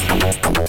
come on come on